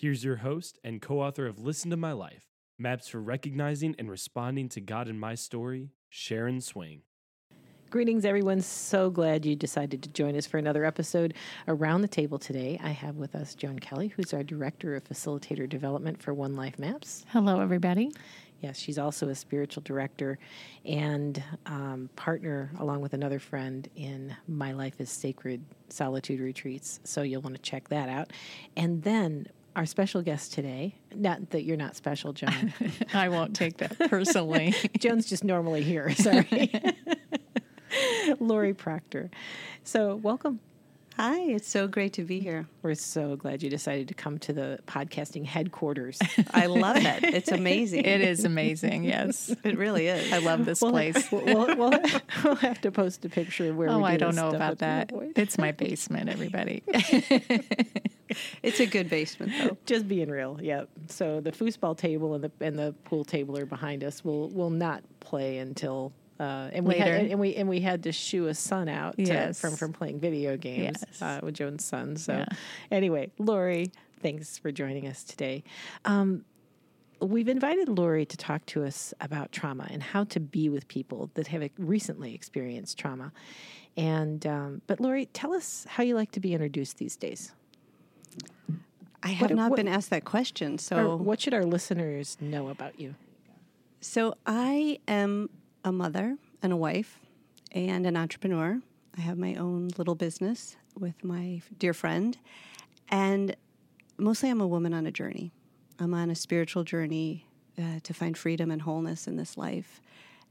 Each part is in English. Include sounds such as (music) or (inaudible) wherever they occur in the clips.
Here's your host and co author of Listen to My Life Maps for Recognizing and Responding to God in My Story, Sharon Swing. Greetings, everyone. So glad you decided to join us for another episode. Around the table today, I have with us Joan Kelley, who's our Director of Facilitator Development for One Life Maps. Hello, everybody. Yes, she's also a spiritual director and um, partner, along with another friend, in My Life is Sacred Solitude Retreats. So you'll want to check that out. And then our special guest today, not that you're not special, Joan. (laughs) I won't take that personally. (laughs) Joan's just normally here. Sorry. (laughs) Laurie Proctor. So, welcome. Hi, it's so great to be here. We're so glad you decided to come to the podcasting headquarters. (laughs) I love it. It's amazing. it is amazing. Yes, (laughs) it really is. I love this well, place. We'll, we'll, (laughs) we'll, have to post a picture of where. Oh, I don't know about that. It's my basement, everybody. it's a good basement, though. Just being real. Yep. So the foosball table and the and the pool table are behind us. We'll will not play until uh, and Later. we had, and we and we had to shoo a son out to, Yes. from from playing video games Yes. uh, with Joan's son. So Yeah. anyway, Laurie, thanks for joining us today. Um, we've invited Laurie to talk to us about trauma and how to be with people that have recently experienced trauma. And um, but Laurie, tell us how you like to be introduced these days. I have What- not what- been asked that question. So, what should our listeners know about you? so I am a mother and a wife and an entrepreneur. I have my own little business with my dear friend, and mostly I'm a woman on a journey. I'm on a spiritual journey uh, to find freedom and wholeness in this life,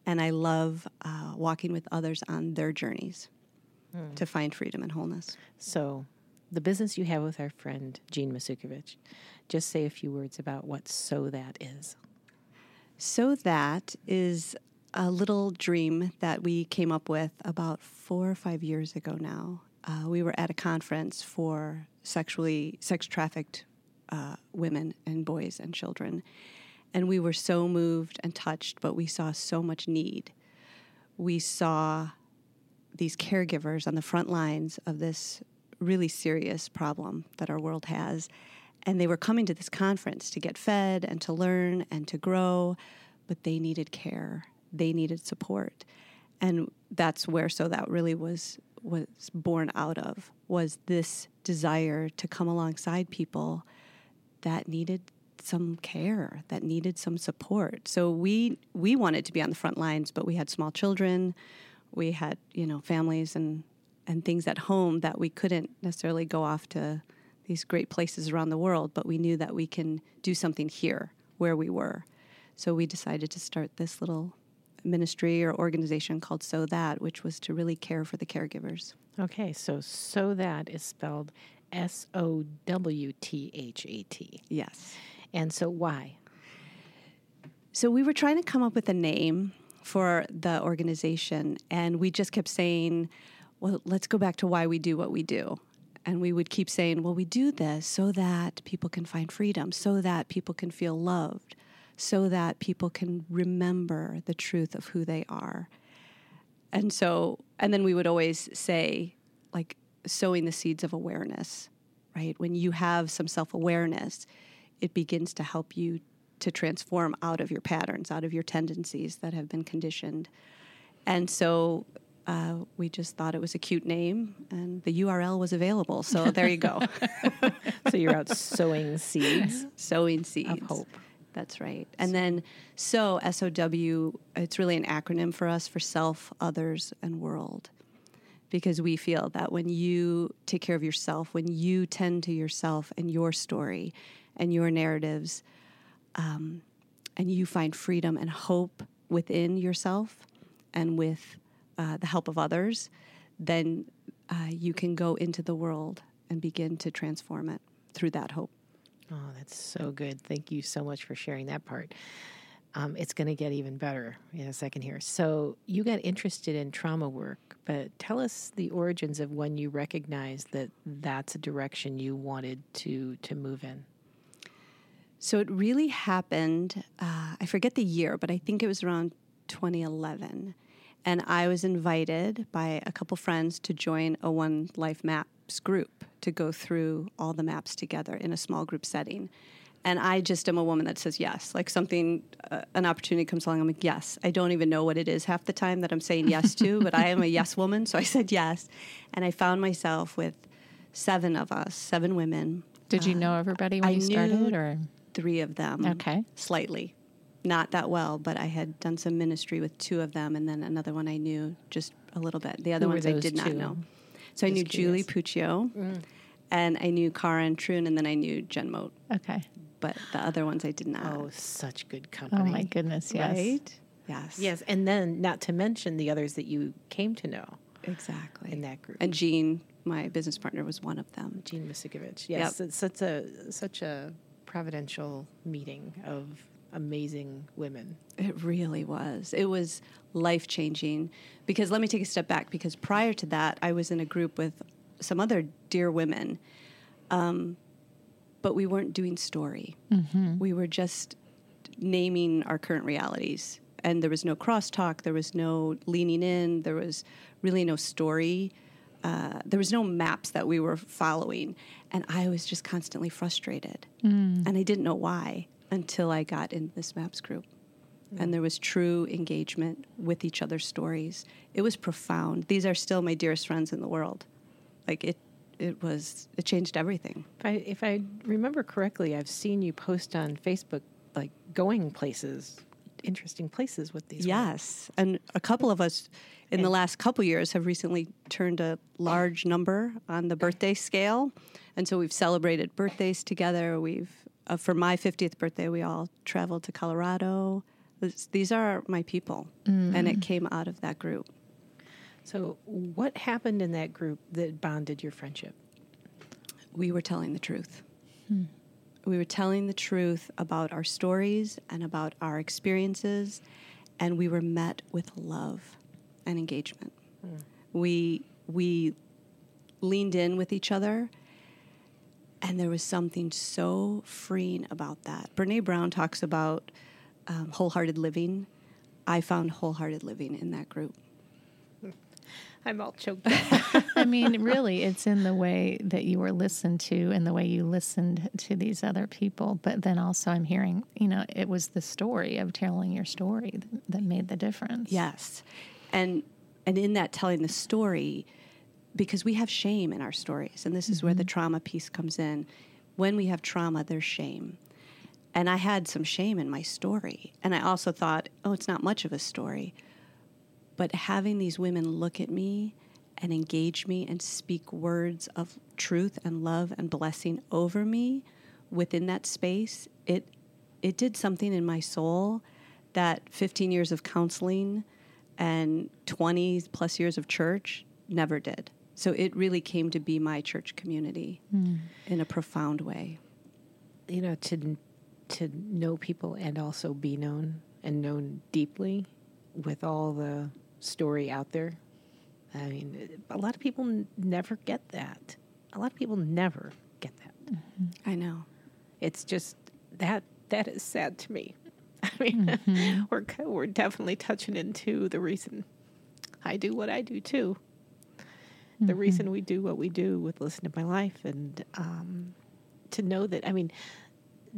and I love uh, walking with others on their journeys to find freedom and wholeness. So, the business you have with our friend Jean Masukovich, just say a few words about what SOW That is. So that is a little dream that we came up with about four or five years ago now. Uh, we were at a conference for sexually sex trafficked uh, women and boys and children, and we were so moved and touched, but we saw so much need. We saw these caregivers on the front lines of this really serious problem that our world has. And they were coming to this conference to get fed and to learn and to grow, but they needed care. They needed support. And that's where so that really was was born out of was this desire to come alongside people that needed some care, that needed some support. So we we wanted to be on the front lines, but we had small children, we had you know families and and things at home that we couldn't necessarily go off to these great places around the world, but we knew that we can do something here where we were. So we decided to start this little ministry or organization called SOW That, which was to really care for the caregivers. Okay, so SOW That is spelled S O W T H A T. Yes. And so, why? So we were trying to come up with a name for the organization, and we just kept saying, well, let's go back to why we do what we do. And we would keep saying, well, we do this so that people can find freedom, so that people can feel loved, so that people can remember the truth of who they are. And so, and then we would always say, like, sowing the seeds of awareness, right? When you have some self awareness, it begins to help you to transform out of your patterns, out of your tendencies that have been conditioned. And so uh, we just thought it was a cute name, and the URL was available. So there you go. (laughs) So, you're out sowing seeds (laughs) Sowing seeds of hope. That's right. And then so S O W it's really an acronym for us for self, others and world. Because we feel that when you take care of yourself, when you tend to yourself and your story and your narratives, um, and you find freedom and hope within yourself and with uh, the help of others, then uh, you can go into the world and begin to transform it through that hope. Oh, that's so good. Thank you so much for sharing that part. Um, it's going to get even better in a second here. So, you got interested in trauma work, but tell us the origins of when you recognized that that's a direction you wanted to to move in. So it really happened, uh, I forget the year, but I think it was around 2011. And I was invited by a couple friends to join a One Life Map MAPS group to go through all the maps together in a small group setting. And I just am a woman that says yes. Like something, uh, an opportunity comes along, I'm like, yes. I don't even know what it is half the time that I'm saying yes to, (laughs) but I am a yes woman. So I said yes. And I found myself with seven of us, seven women. Did you know everybody when I you started, or three of them. Okay. Slightly. Not that well, but I had done some ministry with two of them, and then another one I knew just a little bit. The other Who ones I did not know. So I Just knew Julie curious. Mm. Puccio, and I knew Karen Troon, and then I knew Jen Moat. okay? But the other ones I did not. Oh, such good company. Oh my goodness, yes. Right? Yes. Yes, and then not to mention the others that you came to know Exactly. in that group. And Jean, my business partner, was one of them. Jean Misikovich. Yes, it's such a such a providential meeting of amazing women. It really was. It was life changing because let me take a step back because prior to that, I was in a group with some other dear women, um, but we weren't doing story. We were just naming our current realities. And there was no crosstalk, there was no leaning in, there was really no story. Uh, there was no maps that we were following. And I was just constantly frustrated. And I didn't know why until I got in this maps group. And mm. there was true engagement with each other's stories. It was profound. These are still my dearest friends in the world. Like it, it was, it changed everything. If I if I remember correctly, I've seen you post on Facebook like going places, interesting places with these. women. Yes, and a couple of us in the last couple years have recently turned a large number on the birthday scale, and so we've celebrated birthdays together. We've uh, for my fiftieth birthday, we all traveled to Colorado. This, these are my people, mm. and it came out of that group. So, what happened in that group that bonded your friendship? we were telling the truth. Hmm. We were telling the truth about our stories and about our experiences, and we were met with love and engagement. Hmm. We we leaned in with each other, and there was something so freeing about that. Brene Brown talks about um, wholehearted living. I found wholehearted living in that group. (laughs) I'm all choked. I mean, really, it's in the way that you were listened to and the way you listened to these other people. But then also, I'm hearing, you know, it was the story of telling your story that, that made the difference. Yes. And and in that telling the story because we have shame in our stories and this is where the mm-hmm. trauma piece comes in. When we have trauma there's shame. And I had some shame in my story. And I also thought, oh, it's not much of a story. But having these women look at me and engage me and speak words of truth and love and blessing over me within that space, it it did something in my soul that 15 years of counseling and 20 plus years of church never did. So it really came to be my church community hmm. in a profound way. you know, to to know people and also be known and known deeply with all the story out there. I mean, a lot of people n- never get that. A lot of people never get that. Mm-hmm. I know. It's just that that is sad to me. (laughs) I mean, mm-hmm. we're we're definitely touching into the reason I do what I do too. The mm-hmm. reason we do what we do with Listen to My Life, and um, to know that I mean,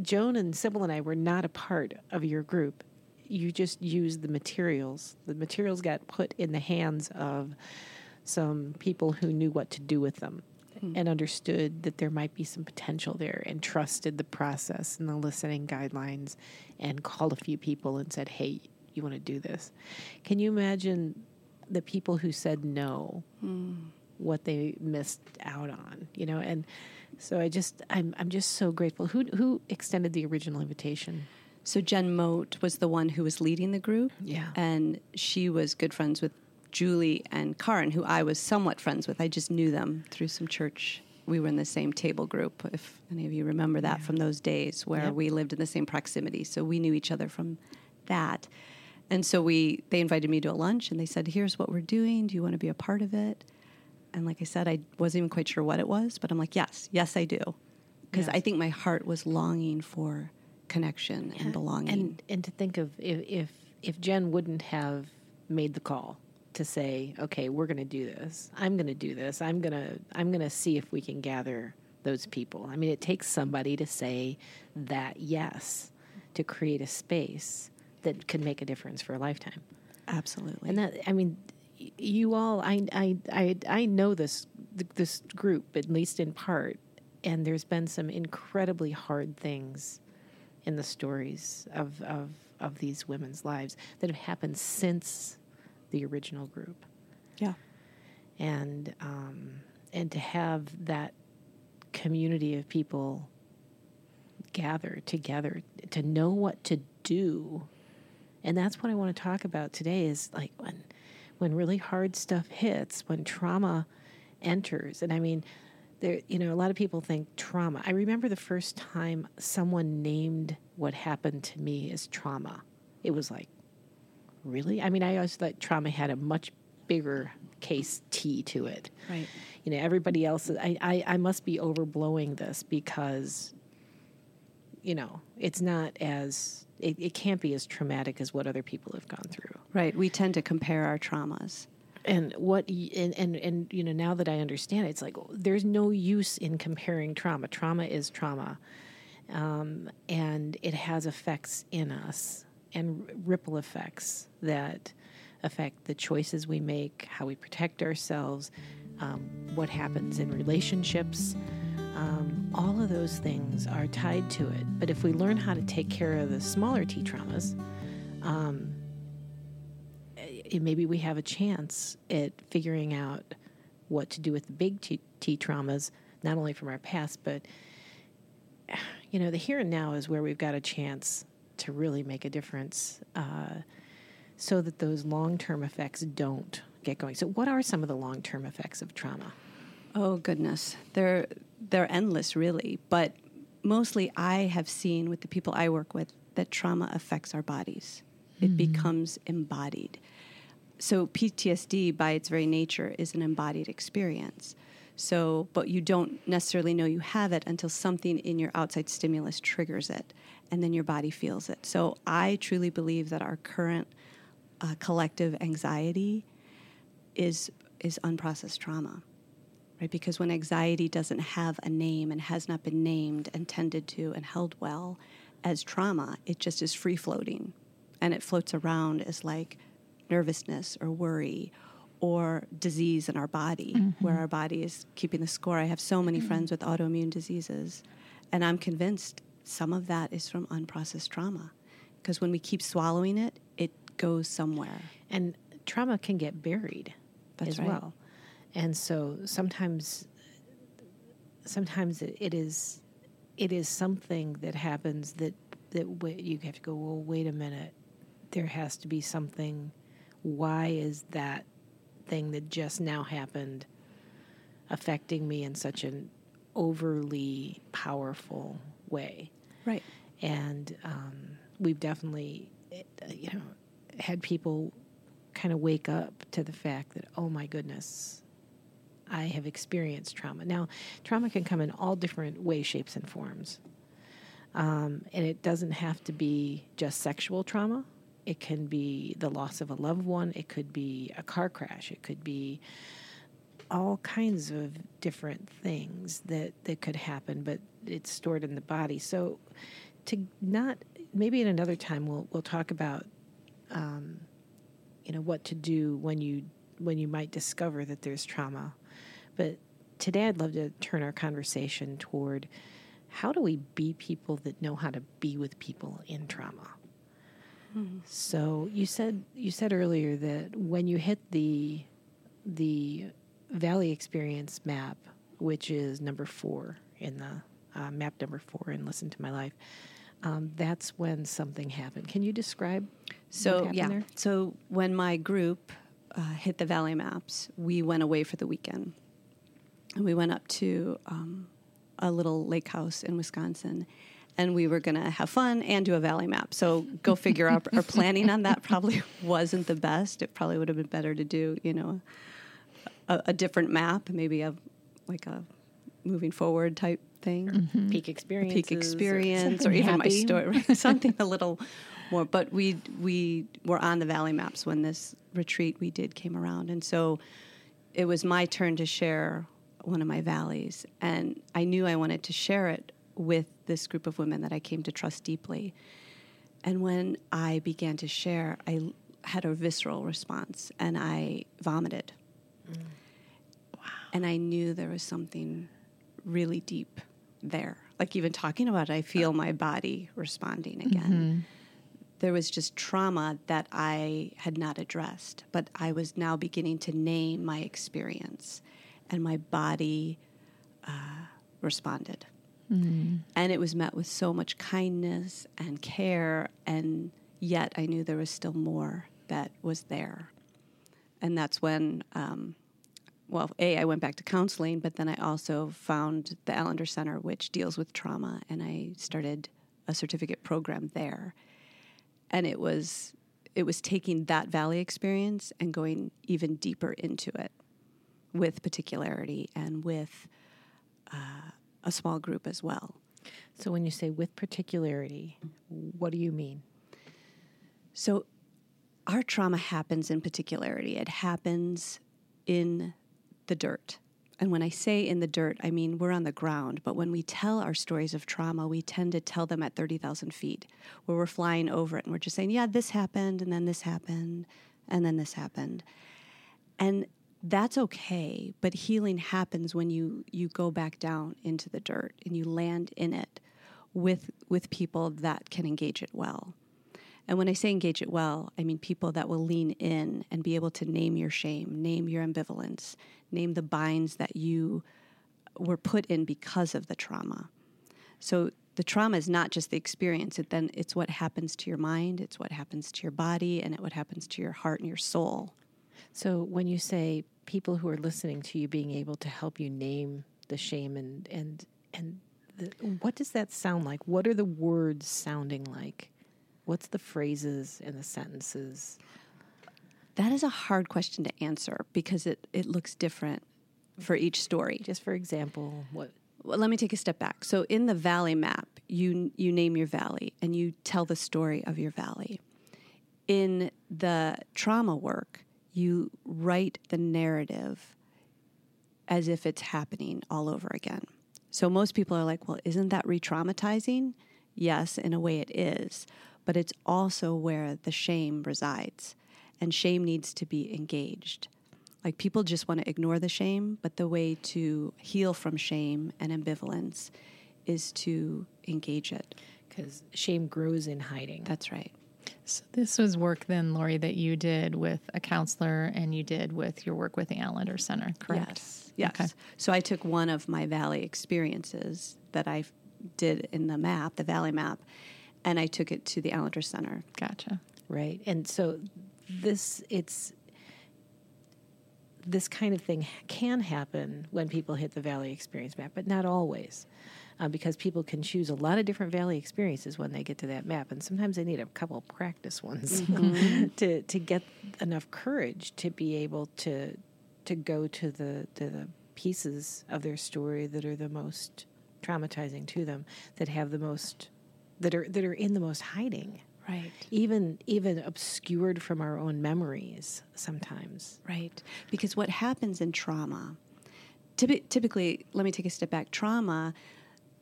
Joan and Sibyl and I were not a part of your group. You just used the materials. The materials got put in the hands of some people who knew what to do with them mm. and understood that there might be some potential there and trusted the process and the listening guidelines and called a few people and said, hey, you want to do this. Can you imagine the people who said no, mm. What they missed out on, you know? And so I just, I'm, I'm just so grateful. Who, who extended the original invitation? So Jen Moat was the one who was leading the group. Yeah. And she was good friends with Julie and Karen, who I was somewhat friends with. I just knew them through some church. We were in the same table group, if any of you remember that from those days where Yep. we lived in the same proximity. So we knew each other from that. And so we they invited me to a lunch and they said, Here's what we're doing. Do you want to be a part of it? And like I said, I wasn't even quite sure what it was, but I'm like, Yes, yes, I do. Because Yes. I think my heart was longing for connection and belonging. And and to think of if if if Jen wouldn't have made the call to say, okay, we're going to do this. I'm going to do this. I'm going to I'm going to see if we can gather those people. I mean, it takes somebody to say that yes to create a space that could make a difference for a lifetime. Absolutely. And that I mean, you all I I I I know this this group at least in part, and there's been some incredibly hard things in the stories of of of these women's lives that have happened since the original group, yeah. and um, and to have that community of people gather together to know what to do and that's what I want to talk about today is like when when really hard stuff hits, when trauma enters. And I mean, there you know, a lot of people think trauma. I remember the first time someone named what happened to me as trauma. It was like, really? I mean, I always thought trauma had a much bigger case T to it. Right. You know, everybody else I, I, I must be overblowing this because you know, it's not as it, it can't be as traumatic as what other people have gone through. Right. We tend to compare our traumas. And what and, and and you know now that I understand it, it's like there's no use in comparing trauma. Trauma is trauma, um, and it has effects in us and ripple effects that affect the choices we make, how we protect ourselves, um, what happens in relationships. Um, all of those things are tied to it. But if we learn how to take care of the smaller T traumas, um, eh, maybe we have a chance at figuring out what to do with the big T, T traumas, not only from our past, but you know, the here and now is where we've got a chance to really make a difference, uh, so that those long term effects don't get going. So, what are some of the long term effects of trauma? Oh goodness, they're they're endless, really. But mostly, I have seen with the people I work with that trauma affects our bodies. It becomes embodied. So PTSD, by its very nature, is an embodied experience. So, but you don't necessarily know you have it until something in your outside stimulus triggers it, and then your body feels it. So, I truly believe that our current uh, collective anxiety is is unprocessed trauma right? Because when anxiety doesn't have a name and has not been named and tended to and held well as trauma, it just is free floating and it floats around as like nervousness or worry or disease in our body, where mm-hmm. our body is keeping the score. I have so many mm-hmm. friends with autoimmune diseases, and I'm convinced some of that is from unprocessed trauma. Because when we keep swallowing it, it goes somewhere. And trauma can get buried That's as right. well. And so sometimes sometimes it, it is it is something that happens that that you have to go, well, wait a minute. There has to be something. Why is that thing that just now happened affecting me in such an overly powerful way? Right. and um, we've definitely, you know, had people kind of wake up to the fact that, oh my goodness, I have experienced trauma. Now, trauma can come in all different ways, shapes, and forms, um, and it doesn't have to be just sexual trauma. It can be the loss of a loved one. It could be a car crash. It could be all kinds of different things that, that could happen, but it's stored in the body. So to not maybe at another time we'll we'll talk about um, you know what to do when you when you might discover that there's trauma. But today I'd love to turn our conversation toward how do we be people that know how to be with people in trauma. So you said you said earlier that when you hit the the Valley Experience map, which is number four in the uh, map number four and Listen to My Life, um, that's when something happened. Can you describe? So happened yeah. there? So when my group uh, hit the Valley Maps, we went away for the weekend, and we went up to um, a little lake house in Wisconsin, and we were going to have fun and do a Valley Map. So go (laughs) figure out. Our planning on that probably (laughs) wasn't the best. It probably would have been better to do you know a, a different map, maybe a like a moving forward type something, Peak experience. peak experience, or something even my story, right? (laughs) something a little more. But we we were on the Valley Maps when this retreat we did came around, and so it was my turn to share one of my valleys, and I knew I wanted to share it with this group of women that I came to trust deeply. And when I began to share, I had a visceral response, and I vomited. Wow! And I knew there was something really deep there. Like even talking about it, I feel my body responding again. Mm-hmm. There was just trauma that I had not addressed, but I was now beginning to name my experience, and my body uh, responded. And it was met with so much kindness and care, and yet I knew there was still more that was there. And that's when um, well, A, I went back to counseling, but then I also found the Allender Center, which deals with trauma, and I started a certificate program there. And it was it was taking that valley experience and going even deeper into it with particularity and with uh, a small group as well. So when you say with particularity, what do you mean? So, our trauma happens in particularity. It happens in the dirt. And when I say in the dirt, I mean we're on the ground. But when we tell our stories of trauma, we tend to tell them at 30,000 feet, where we're flying over it and we're just saying, yeah, this happened, and then this happened, and then this happened. And that's okay, but healing happens when you, you go back down into the dirt and you land in it with, with people that can engage it well. And when I say engage it well, I mean people that will lean in and be able to name your shame, name your ambivalence, name the binds that you were put in because of the trauma. So the trauma is not just the experience, it then it's what happens to your mind, it's what happens to your body, and it what happens to your heart and your soul. So when you say people who are listening to you being able to help you name the shame and and and the, what does that sound like? What are the words sounding like? What's the phrases and the sentences? That is a hard question to answer because it, it looks different for each story. Just for example, what Well, let me take a step back. So in the valley map, you you name your valley and you tell the story of your valley. In the trauma work, you write the narrative as if it's happening all over again. So most people are like, "Well, isn't that re-traumatizing?" Yes, in a way it is, but it's also where the shame resides. And shame needs to be engaged. Like people just want to ignore the shame, but the way to heal from shame and ambivalence is to engage it. because shame grows in hiding. That's right. So this was work then, Laurie, that you did with a counselor and you did with your work with the Allender Center, correct? Yes. Yes. Okay. So I took one of my valley experiences that I did in the map, the valley map, and I took it to the Allender Center. Gotcha. right and so this it's this kind of thing can happen when people hit the valley experience map but not always uh, because people can choose a lot of different valley experiences when they get to that map and sometimes they need a couple of practice ones (laughs) to to get enough courage to be able to to go to the to the pieces of their story that are the most traumatizing to them that have the most that are that are in the most hiding Right. even even obscured from our own memories sometimes Right. Because what happens in trauma, typi- typically, let me take a step back. Trauma,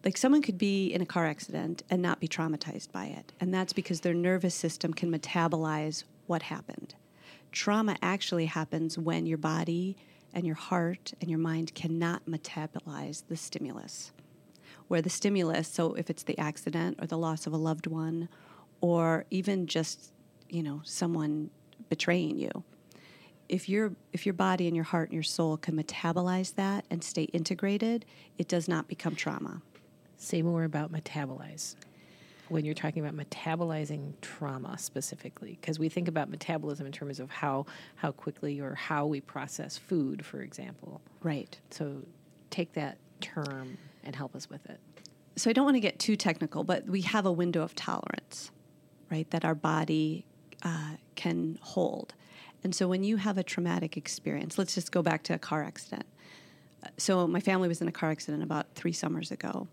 like someone could be in a car accident and not be traumatized by it. And that's because their nervous system can metabolize what happened. Trauma actually happens when your body and your heart and your mind cannot metabolize the stimulus. Where the stimulus, so if it's the accident or the loss of a loved one, or even just, you know, someone betraying you, if your if your body and your heart and your soul can metabolize that and stay integrated, it does not become trauma. Say more about metabolize when you're talking about metabolizing trauma specifically because we think about metabolism in terms of how how quickly or how we process food for example Right. so take that term and help us with it So I don't want to get too technical, but we have a window of tolerance, right, that our body uh, can hold. And so when you have a traumatic experience, let's just go back to a car accident. so my family was in a car accident about three summers ago,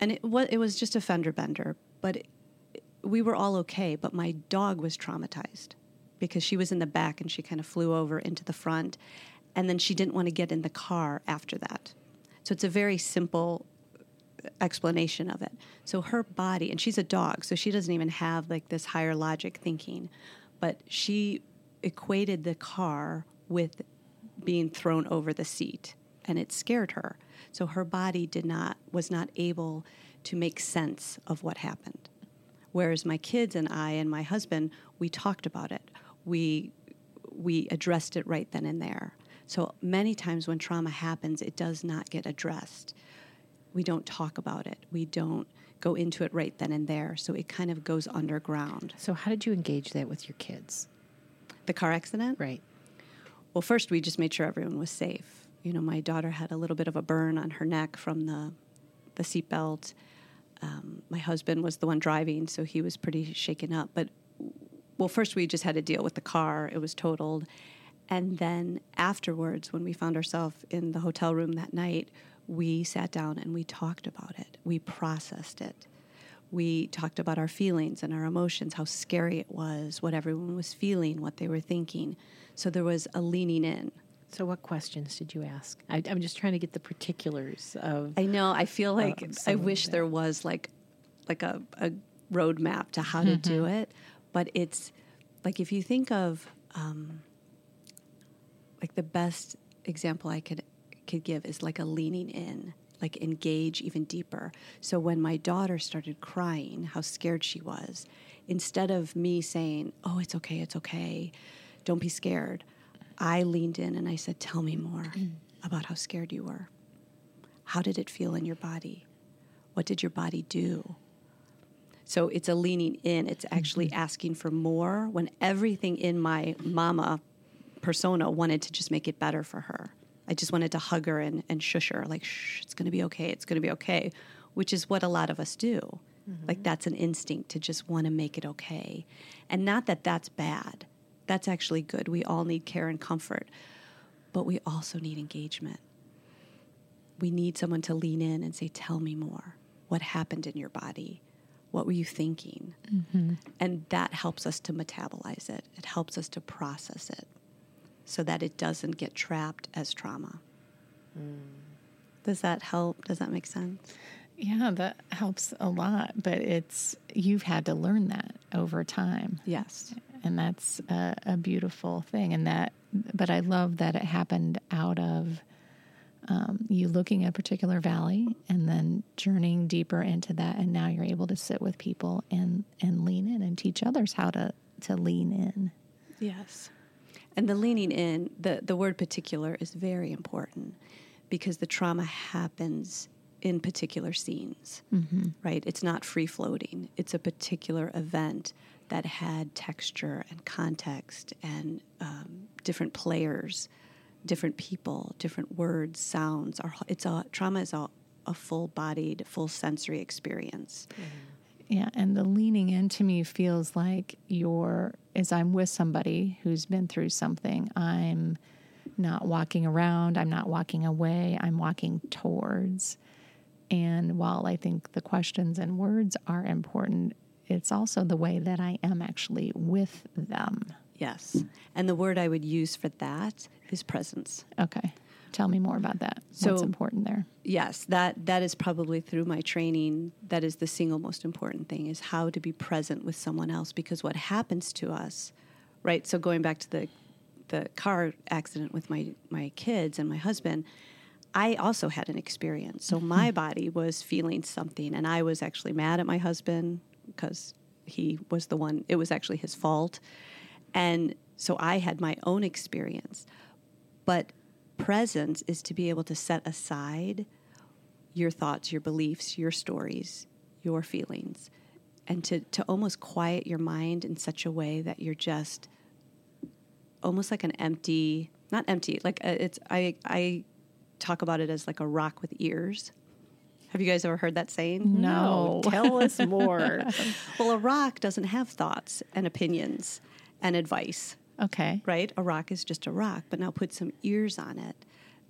and it was it was just a fender bender, but it, we were all okay. But my dog was traumatized because she was in the back and she kind of flew over into the front, and then she didn't want to get in the car after that. So it's a very simple uh, explanation of it. So her body, and she's a dog, so she doesn't even have like this higher logic thinking, but she equated the car with being thrown over the seat and it scared her. So her body did not was not able to make sense of what happened. Whereas my kids and I and my husband, we talked about it. We we addressed it right then and there. So many times when trauma happens, it does not get addressed. We don't talk about it. We don't go into it right then and there. So it kind of goes underground. So, how did you engage that with your kids? The car accident? Right. Well, first we just made sure everyone was safe. You know, my daughter had a little bit of a burn on her neck from the the seatbelt. Um, my husband was the one driving, so he was pretty shaken up. But well, first we just had to deal with the car; it was totaled, and then afterwards, when we found ourselves in the hotel room that night, we sat down and we talked about it. We processed it. We talked about our feelings and our emotions, how scary it was, what everyone was feeling, what they were thinking. So there was a leaning in. So, what questions did you ask? I, am just trying to get the particulars of. I know. I feel like I wish there was like, like a, a roadmap to how mm-hmm. to do mm-hmm. it, but it's like if you think of, um, like the best example I could could give is like a leaning in, like engage even deeper. So when my daughter started crying, how scared she was, instead of me saying, "Oh, it's okay, it's okay," don't be scared. I leaned in and I said, Tell me more about how scared you were. How did it feel in your body? What did your body do? So it's a leaning in, it's actually mm-hmm. asking for more when everything in my mama persona wanted to just make it better for her. I just wanted to hug her and, and shush her, like, shh, it's gonna be okay, it's gonna be okay, which is what a lot of us do. Mm-hmm. Like, that's an instinct to just wanna make it okay. And not that that's bad, that's actually good. We all need care and comfort, but we also need engagement. We need someone to lean in and say, Tell me more. What happened in your body? What were you thinking? Mm-hmm. And that helps us to metabolize it, it helps us to process it so that it doesn't get trapped as trauma. Mm. Does that help? Does that make sense? Yeah, that helps a lot, but it's you've had to learn that over time. Yes and that's a, a, beautiful thing. And that, but I love that it happened out of um, you looking at a particular valley and then journeying deeper into that, and now you're able to sit with people and and lean in and teach others how to to lean in. Yes, and the leaning in the the word particular is very important because the trauma happens in particular scenes, mm-hmm. right? It's not free floating. It's a particular event that had texture and context and um, different players, different people, different words, sounds. Our, it's a trauma is a, a full-bodied, full sensory experience. Mm-hmm. Yeah, and the leaning into me feels like you're as I'm with somebody who's been through something. I'm not walking around. I'm not walking away. I'm walking towards. And while I think the questions and words are important, it's also the way that I am actually with them. Yes. And the word I would use for that is presence. Okay. Tell me more about that. So, What's important there? Yes, that that is probably through my training that is the single most important thing is how to be present with someone else because what happens to us, right? So going back to the the car accident with my my kids and my husband, I also had an experience. So my mm-hmm. body was feeling something and I was actually mad at my husband because he was the one, it was actually his fault. And so I had my own experience. But presence is to be able to set aside your thoughts, your beliefs, your stories, your feelings, and to, to almost quiet your mind in such a way that you're just almost like an empty, not empty, like a, uh, it's, I, I talk about it as like a rock with ears. Have you guys ever heard that saying? No. (laughs) Tell us more. well, a rock doesn't have thoughts and opinions and advice. Okay. Right? A rock is just a rock, but now put some ears on it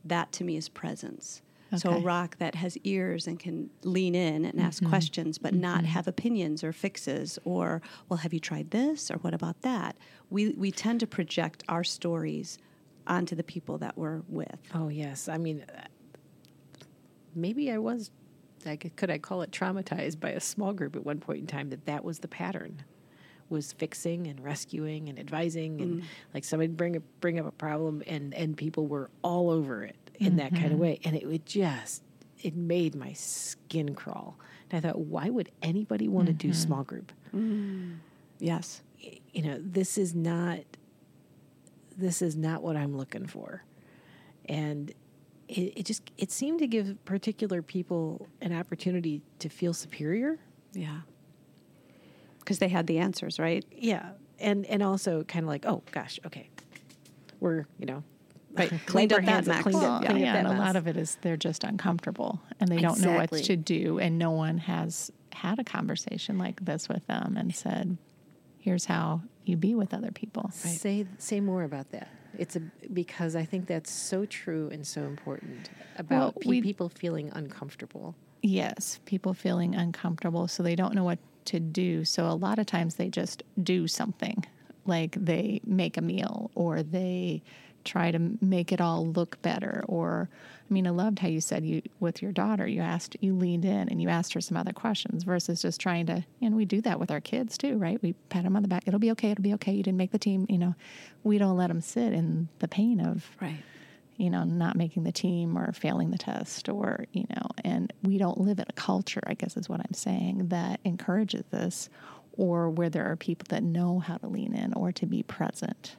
that to me is presence. Okay. So a rock that has ears and can lean in and ask questions, but not have opinions or fixes or, well, have you tried this or what about that? We we tend to project our stories onto the people that we're with. Oh yes, I mean, uh, maybe I was. I could, I call it traumatized by a small group at one point in time that that was the pattern, was fixing and rescuing and advising and mm-hmm. like somebody bring a, bring up a problem and and people were all over it in that kind of mm-hmm. way. And it would just it made my skin crawl. And I thought why would anybody want to do mm-hmm. small group? Yes. you know this is not this is not what i'm looking for. And it, it just it seemed to give particular people an opportunity to feel superior Yeah. Because they had the answers, right? yeah and and also kind of like oh gosh okay we're you know Right. (laughs) Cleaned up that hands up, mess. cleaned Well, up, yeah, cleaned and that a lot of it is they're just uncomfortable and they don't know what to do, and no one has had a conversation like this with them and said, "Here's how you be with other people." Say say more about that. It's a because I think that's so true and so important about Well, pe- we- people feeling uncomfortable. Yes, people feeling uncomfortable, so they don't know what to do. So a lot of times they just do something, like they make a meal or they try to make it all look better. Or, I mean, I loved how you said you with your daughter, you asked, you leaned in and you asked her some other questions versus just trying to. And we do that with our kids too, right? We pat them on the back. It'll be okay. It'll be okay. You didn't make the team. You know, we don't let them sit in the pain of Right. you know, not making the team or failing the test or, you know, and we don't live in a culture, I guess is what I'm saying, that encourages this or where there are people that know how to lean in or to be present.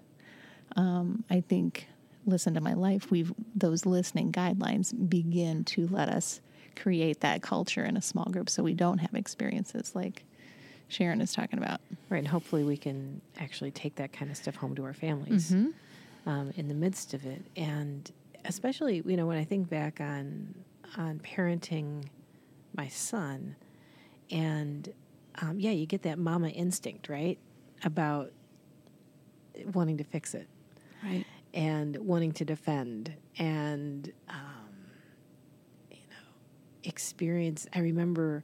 Um, I think, listen to my life, we've, those listening guidelines begin to let us create that culture in a small group so we don't have experiences like Sharon is talking about. Right, and hopefully we can actually take that kind of stuff home to our families um, in the midst of it, and especially you know when I think back on on parenting my son, and um, yeah, you get that mama instinct, right, about wanting to fix it. And wanting to defend and um, you know experience. I remember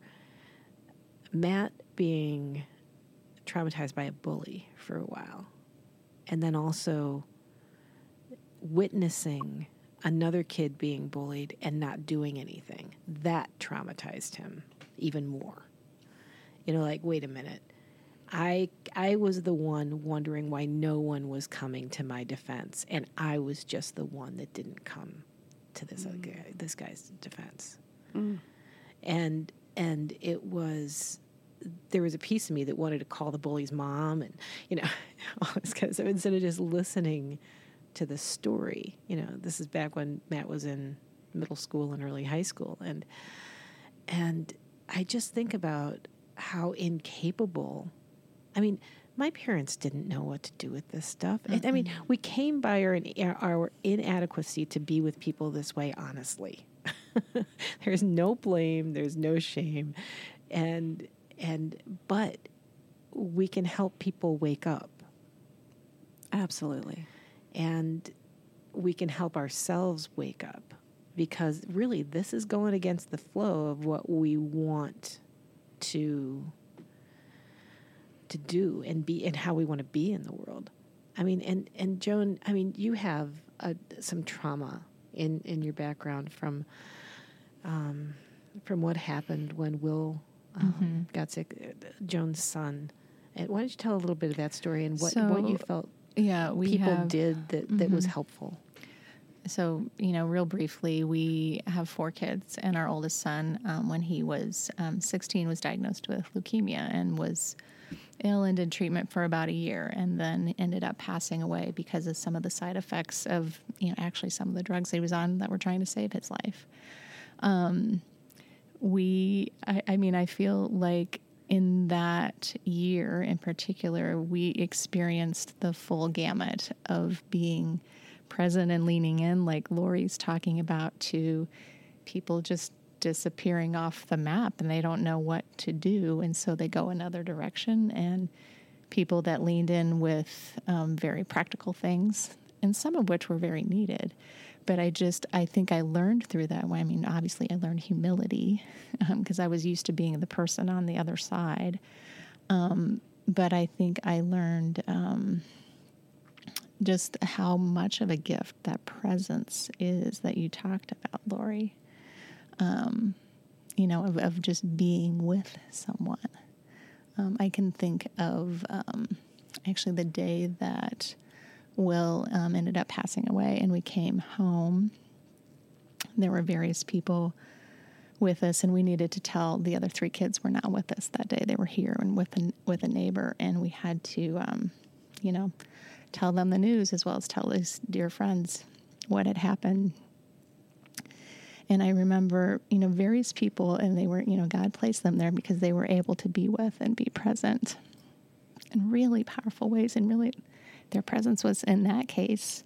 matt being traumatized by a bully for a while and then also witnessing another kid being bullied and not doing anything. That traumatized him even more. You know like wait a minute I I was the one wondering why no one was coming to my defense, and I was just the one that didn't come to this other guy, mm. this guy's defense. Mm. And and it was there was a piece of me that wanted to call the bully's mom, and you know (laughs) all this kind of stuff instead of just listening to the story. You know, this is back when Matt was in middle school and early high school, and and I just think about how incapable. I mean, my parents didn't know what to do with this stuff. I- I mean, we came by our, our inadequacy to be with people this way, honestly. (laughs) there's no blame, there's no shame. And and but we can help people wake up Absolutely. and we can help ourselves wake up because really this is going against the flow of what we want to to do and be and how we want to be in the world. I mean, and and Joan, I mean, you have some trauma in in your background from um, from what happened when Will um, got sick, uh, Joan's son. And why don't you tell a little bit of that story and what what you felt Yeah, we people have, did that, that was helpful. So, you know, real briefly, we have four kids, and our oldest son, um, when he was um, 16, was diagnosed with leukemia and was ill and in treatment for about a year, and then ended up passing away because of some of the side effects of, you know, actually some of the drugs he was on that were trying to save his life. Um, we, I, I mean, I feel like in that year in particular, we experienced the full gamut of being present and leaning in, like Laurie's talking about, to people just disappearing off the map and they don't know what to do. And so they go another direction. And people that leaned in with um, very practical things, and some of which were very needed. but I just, I think I learned through that. I mean, obviously, I learned humility because (laughs) um, I was used to being the person on the other side. Um, but I think I learned um, just how much of a gift that presence is that you talked about, Laurie. Um, you know, of, of, just being with someone. Um, I can think of um, actually the day that Will um, ended up passing away, and we came home. There were various people with us, and we needed to tell the other three kids were not with us that day. They were here and with a, with a neighbor, and we had to, um, you know, tell them the news as well as tell these dear friends what had happened. And I remember, you know, various people, and they were, you know, God placed them there because they were able to be with and be present in really powerful ways. And really their presence was in that case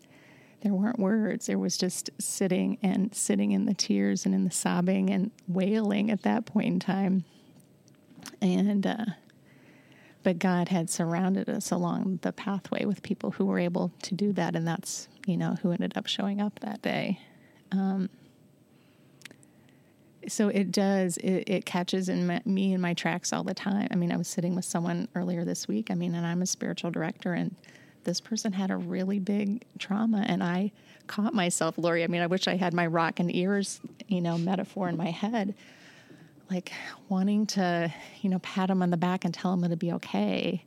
there weren't words. There was just sitting and sitting in the tears and in the sobbing and wailing at that point in time. And uh, but god had surrounded us along the pathway with people who were able to do that. And that's you know who ended up showing up that day. Um, so it does it, it catches in my, me in my tracks all the time i mean i was sitting with someone earlier this week i mean and i'm a spiritual director and this person had a really big trauma and I caught myself, Laurie. I mean, I wish I had my rock and ears, you know, metaphor in my head, like wanting to, you know, pat him on the back and tell him it'll be okay.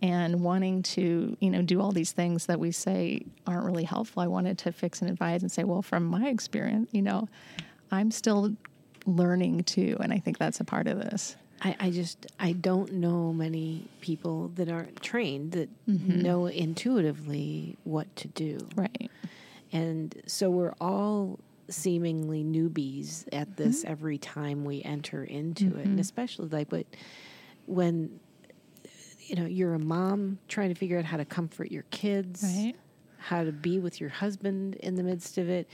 And wanting to, you know, do all these things that we say aren't really helpful. I wanted to fix and advise and say, well, from my experience, you know, I'm still learning too. And I think that's a part of this. I, I, just I don't know many people that aren't trained that mm-hmm. know intuitively what to do. Right. And so we're all seemingly newbies at this mm-hmm. every time we enter into mm-hmm. it. And mm-hmm. especially like but when you know, you're a mom trying to figure out how to comfort your kids. Right. How to be with your husband in the midst of it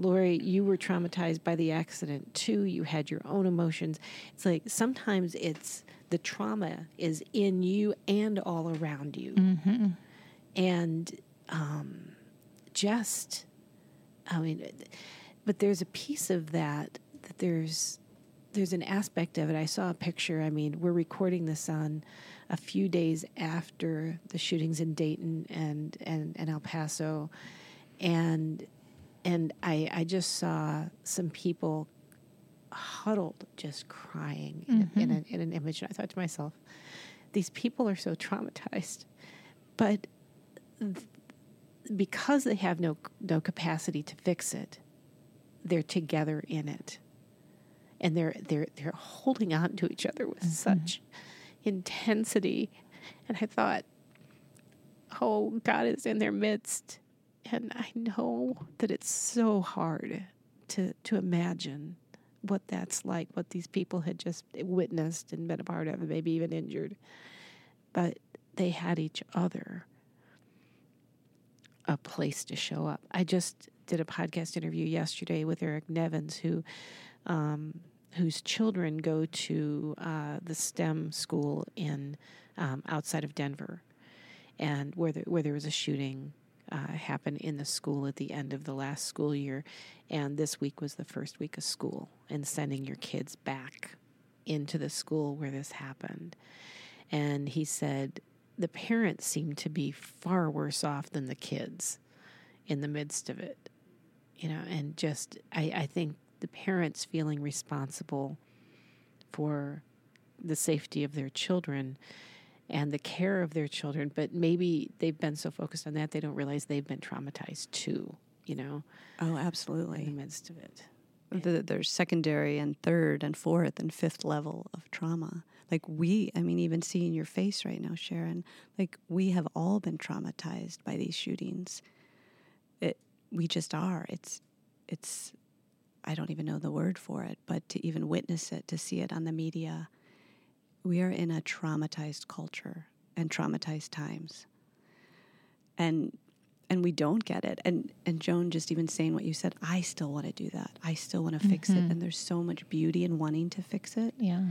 Laurie, you were traumatized by the accident too. You had your own emotions. It's like sometimes it's the trauma is in you and all around you. Mm-hmm. And um, just, I mean, but there's a piece of that that there's there's an aspect of it. I saw a picture. I mean, we're recording this on a few days after the shootings in Dayton and and, and El Paso, and and I, I just saw some people huddled, just crying mm-hmm. in, in, in, an image. And I thought to myself, these people are so traumatized, but th- because they have no no capacity to fix it, they're together in it, and they're they're they're holding on to each other with mm-hmm. such intensity. And I thought, oh, God is in their midst and I know that it's so hard to to imagine what that's like, what these people had just witnessed and been a part of, and maybe even injured. But they had each other, a place to show up. I just did a podcast interview yesterday with Eric Nevins, who, um, whose children go to uh, the STEM school in um, outside of Denver, and where there, where there was a shooting uh, happened in the school at the end of the last school year. And this week was the first week of school and sending your kids back into the school where this happened. And he said the parents seem to be far worse off than the kids in the midst of it. You know, and just, I, I think the parents feeling responsible for the safety of their children and the care of their children, but maybe they've been so focused on that they don't realize they've been traumatized too, you know? Oh, absolutely. In the midst of it. The, there's secondary and third and fourth and fifth level of trauma. Like we, I mean, even seeing your face right now, Sharon, like we have all been traumatized by these shootings. It, we just are. It's, it's, I don't even know the word for it, but to even witness it, to see it on the media, we are in a traumatized culture and traumatized times. And and we don't get it. And and Joan just even saying what you said, I still want to do that. I still want to fix mm-hmm. it. And there's so much beauty in wanting to fix it. Yeah.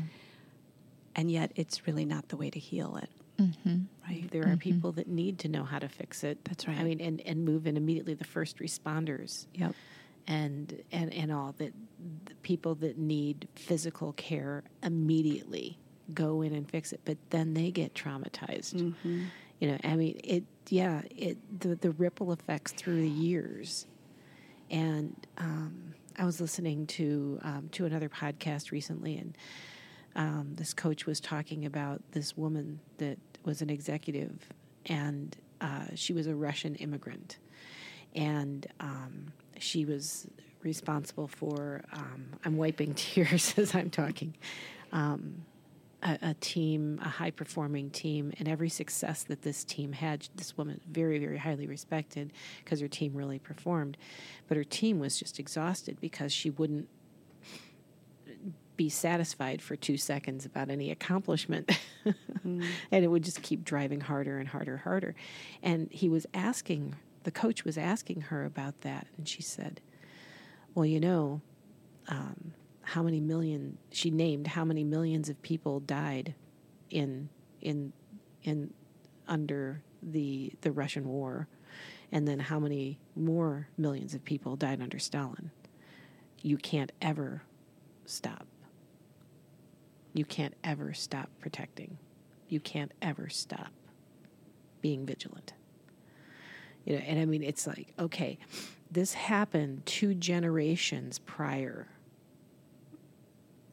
And yet it's really not the way to heal it. Mm-hmm. Right. There are mm-hmm. people that need to know how to fix it. That's right. I mean, and, and move in immediately. The first responders. Yep. and and and all that the people that need physical care immediately go in and fix it, but then they get traumatized. Mm-hmm. You know, I mean, it. Yeah, it the the ripple effects through the years, and um, I was listening to um, to another podcast recently, and um, this coach was talking about this woman that was an executive, and uh, she was a Russian immigrant, and um, she was responsible for. Um, I'm wiping (laughs) tears as I'm talking. Um, a, a team, a high performing team, and every success that this team had, this woman very, very highly respected because her team really performed. But her team was just exhausted because she wouldn't be satisfied for two seconds about any accomplishment. (laughs) and it would just keep driving harder and harder, harder. And he was asking, the coach was asking her about that. And she said, Well, you know, um, how many million, she named how many millions of people died in, in, in, under the, the Russian war. And then how many more millions of people died under Stalin. You can't ever stop. You can't ever stop protecting. You can't ever stop being vigilant. You know, and I mean, it's like, okay, this happened two generations prior,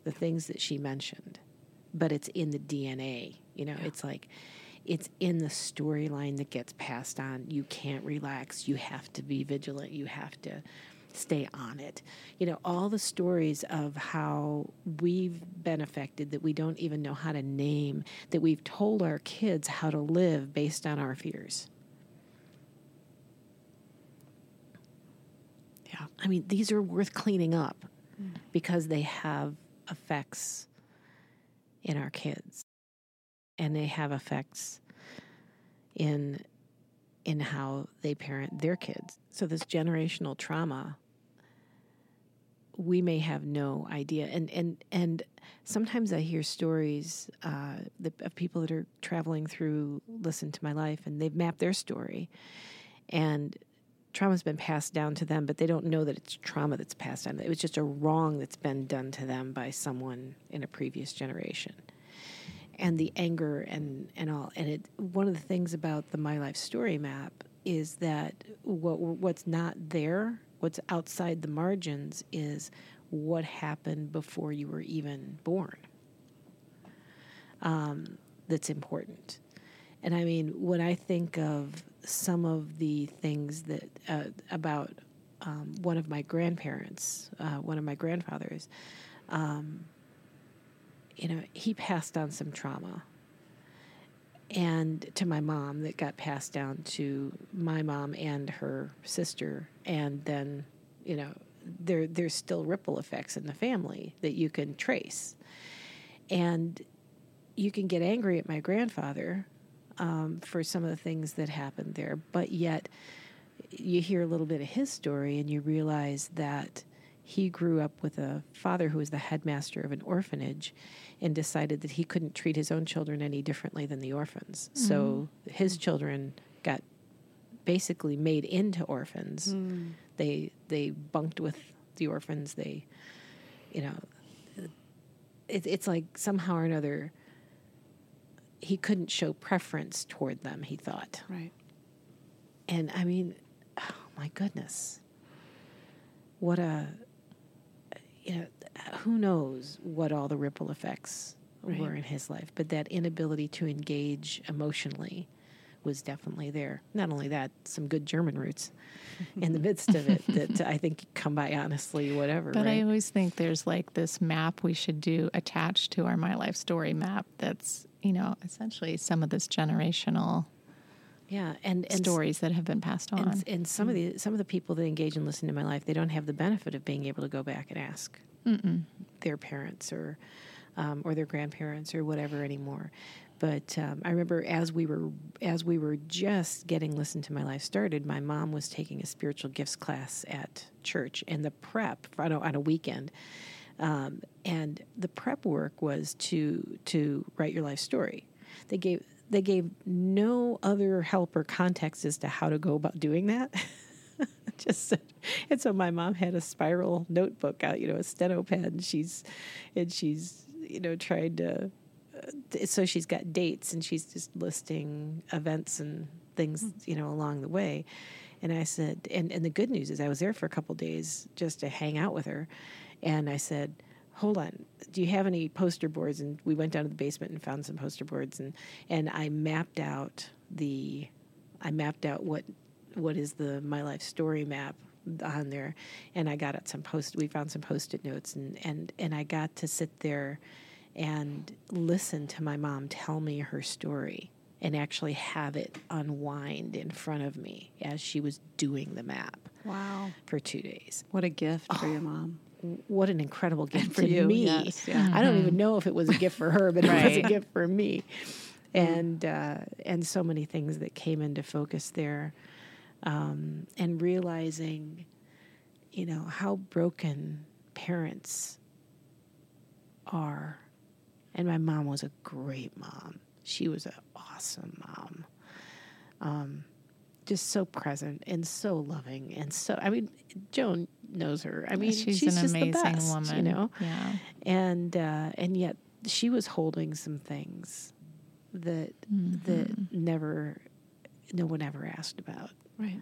the things that she mentioned, but it's in the DNA. You know, it's like, it's in the storyline that gets passed on. You can't relax. You have to be vigilant. You have to stay on it. You know, all the stories of how we've been affected that we don't even know how to name, that we've told our kids how to live based on our fears. Yeah. I mean, these are worth cleaning up mm. because they have effects in our kids and they have effects in in how they parent their kids. So this generational trauma we may have no idea. And and and sometimes I hear stories uh, of people that are traveling through Listen to My Life, and they've mapped their story, and trauma's been passed down to them, but they don't know that it's trauma that's passed down. It was just a wrong that's been done to them by someone in a previous generation. And the anger and, and all, and it. One of the things about the My Life Story map is that what what's not there what's outside the margins is what happened before you were even born. Um, that's important. And I mean, when I think of some of the things that uh, about um, one of my grandparents, uh, one of my grandfathers, um, you know, he passed on some trauma. And to my mom, that got passed down to my mom and her sister, and then, you know, there there's still ripple effects in the family that you can trace, and you can get angry at my grandfather um, for some of the things that happened there, but yet you hear a little bit of his story and you realize that he grew up with a father who was the headmaster of an orphanage and decided that he couldn't treat his own children any differently than the orphans. Mm. So his children got basically made into orphans. Mm. They they bunked with the orphans. They, you know, it, it's like somehow or another he couldn't show preference toward them. He thought right, and I mean, oh my goodness, what a you know who knows what all the ripple effects right. were in his life, but that inability to engage emotionally was definitely there. Not only that, some good German roots (laughs) in the midst of it that I think come by honestly, whatever. But right? I always think there's like this map we should do attached to our My Life Story map that's, you know, essentially some of this generational yeah and, and stories that have been passed on and, and some mm-hmm. of the some of the people that engage and listen to my life they don't have the benefit of being able to go back and ask Mm-mm. their parents or um, or their grandparents or whatever anymore. But um, I remember as we were as we were just getting listen to my life started, my mom was taking a spiritual gifts class at church, and the prep on a, on a weekend. Um, and the prep work was to to write your life story. They gave they gave no other help or context as to how to go about doing that. (laughs) just and so my mom had a spiral notebook out, you know, a steno pen. And she's, and she's, you know, trying to. Uh, so she's got dates, and she's just listing events and things, you know, along the way. And I said, and and the good news is I was there for a couple days just to hang out with her, and I said, hold on do you have any poster boards? And we went down to the basement and found some poster boards. And and i mapped out the i mapped out what what is the my life story map on there. And i got out some post we found some post-it notes. And and and i got to sit there and listen to my mom tell me her story and actually have it unwind in front of me as she was doing the map Wow. for two days. What a gift for your oh, mom. What an incredible gift for to you, me. yes, yeah. I don't even know if it was a gift for her, but it was a gift for me. And uh, and so many things that came into focus there, um, and realizing, you know, how broken parents are. And my mom was a great mom. She was an awesome mom. Um, just so present and so loving and so I mean Joan knows her. I mean she's, she's, an amazing best, woman. you know. Yeah. And uh, and yet she was holding some things that that Mm-hmm. never no one ever asked about. Right.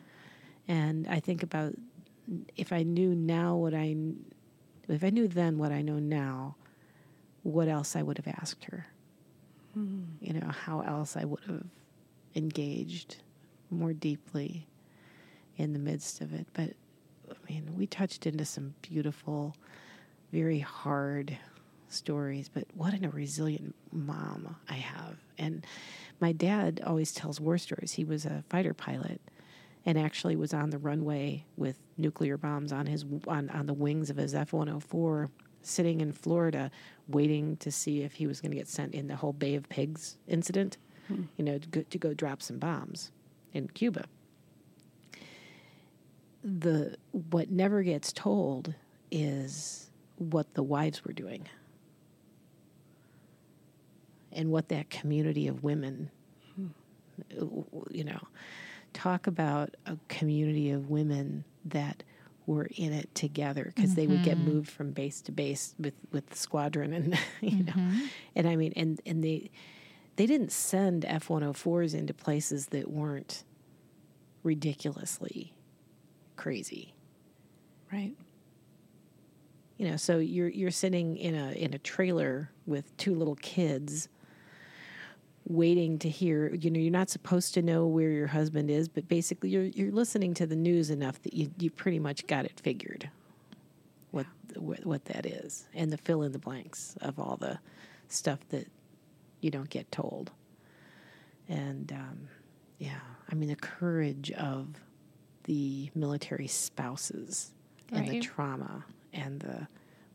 And I think about if I knew now what I if I knew then what I know now, what else I would have asked her. You know, how else I would have engaged more deeply in the midst of it. But Mean, we touched into some beautiful, very hard stories, but what a resilient mom I have. And my dad always tells war stories. He was a fighter pilot and actually was on the runway with nuclear bombs on his on, on the wings of his F-104 sitting in Florida waiting to see if he was going to get sent in the whole Bay of Pigs incident, hmm. you know, to go, to go drop some bombs in Cuba. The what never gets told is what the wives were doing and what that community of women you know talk about a community of women that were in it together because they would get mm-hmm. moved from base to base with with the squadron and (laughs) you know. Mm-hmm. And i mean and and they they didn't send f-104s into places that weren't ridiculously crazy Right. you know so you're you're sitting in a in a trailer with two little kids waiting to hear you know you're not supposed to know where your husband is but basically you're you're listening to the news enough that you you pretty much got it figured what what, what that is and the fill in the blanks of all the stuff that you don't get told and um, yeah i mean the courage of the military spouses and the trauma and the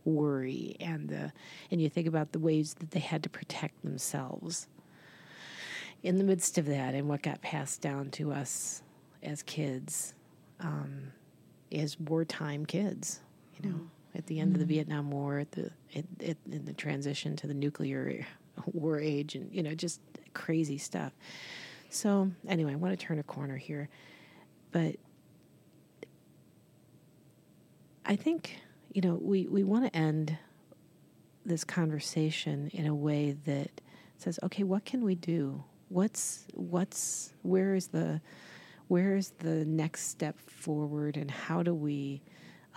worry and the and you think about the ways that they had to protect themselves. In the midst of that and what got passed down to us as kids um, as wartime kids you know at the end of the Vietnam War at the at, at, in the transition to the nuclear (laughs) war age and you know just crazy stuff. So anyway I want to turn a corner here but I think, you know, we, we want to end this conversation in a way that says, okay, what can we do? What's what's where is the where is the next step forward, and how do we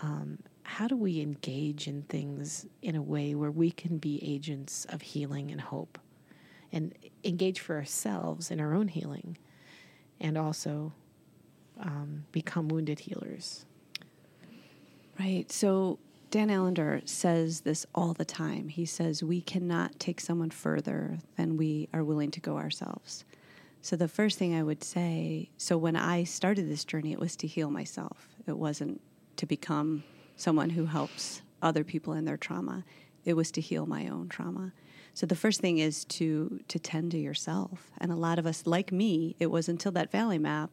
um, how do we engage in things in a way where we can be agents of healing and hope, and engage for ourselves in our own healing, and also um, become wounded healers. Right. So Dan Allender says this all the time. He says, We cannot take someone further than we are willing to go ourselves. So the first thing I would say so when I started this journey, it was to heal myself, it wasn't to become someone who helps other people in their trauma. It was to heal my own trauma. So the first thing is to to tend to yourself. And a lot of us like me, it was until that valley map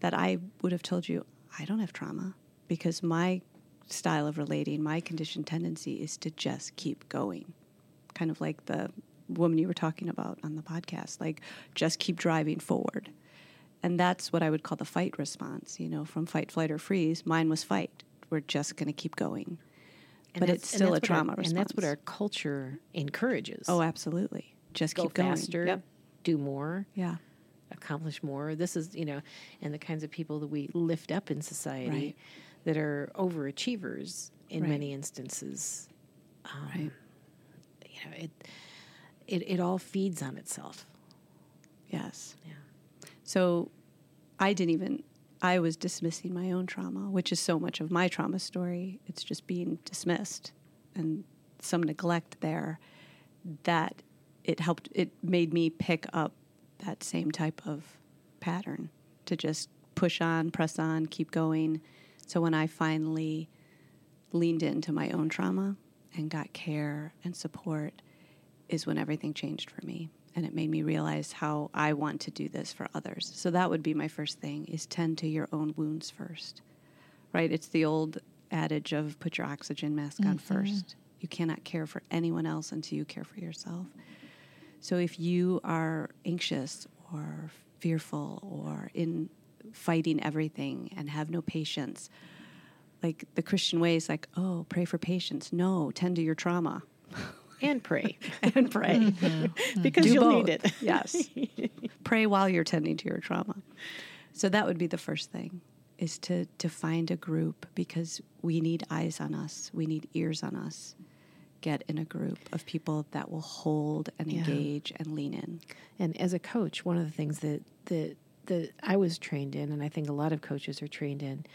that I would have told you I don't have trauma because my style of relating, my conditioned tendency is to just keep going. Kind of like the woman you were talking about on the podcast, like just keep driving forward. And that's what I would call the fight response, you know, from fight, flight, or freeze. Mine was fight. We're just going to keep going. And but it's still a what our- trauma response. And that's what our culture encourages. Oh, absolutely. Just go keep going. faster, Yep. do more, Yeah. accomplish more. This is, you know, and the kinds of people that we lift up in society Right. That are overachievers in Right. many instances. Um, Right. You know, it, it it all feeds on itself. Yes. Yeah. So I didn't even, I was dismissing my own trauma, which is so much of my trauma story. It's just being dismissed and some neglect there that it helped, it made me pick up that same type of pattern to just push on, press on, keep going. So when I finally leaned into my own trauma and got care and support, is when everything changed for me and it made me realize how I want to do this for others. So that would be my first thing is tend to your own wounds first. Right? It's the old adage of put your oxygen mask on mm-hmm. first. You cannot care for anyone else until you care for yourself. So if you are anxious or fearful or in fighting everything and have no patience, like the Christian way is like, oh, pray for patience. No, tend to your trauma (laughs) And pray. (laughs) and pray mm-hmm. (laughs) because Do you'll both. need it. yes. Pray while you're tending to your trauma. So that would be the first thing is to to find a group because we need eyes on us. We need ears on us. Get in a group of people that will hold and Yeah. engage and lean in. And as a coach, one of the things that that that I was trained in, and I think a lot of coaches are trained in,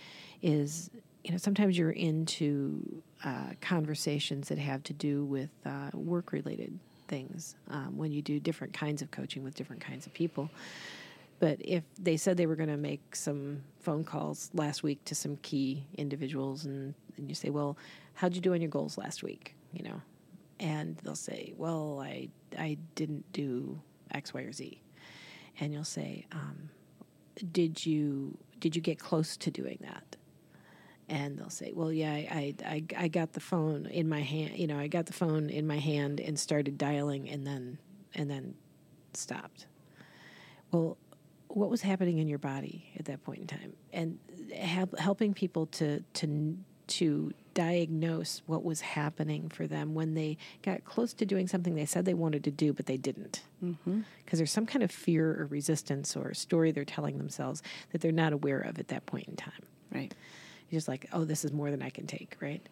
is you know sometimes you're into uh, conversations that have to do with uh, work related things um, when you do different kinds of coaching with different kinds of people. But if they said they were going to make some phone calls last week to some key individuals, and, and you say, "Well, how'd you do on your goals last week?" You know, and they'll say, "Well, I I didn't do X, Y, or Z," and you'll say, um, "Did you did you get close to doing that?" And they'll say, "Well, yeah, I, I I got the phone in my hand. You know, I got the phone in my hand and started dialing, and then and then stopped." Well, what was happening in your body at that point in time, and help, helping people to to to diagnose what was happening for them when they got close to doing something they said they wanted to do but they didn't because there's some kind of fear or resistance or story they're telling themselves that they're not aware of at that point in time Right. you're just like, oh, this is more than I can take, right?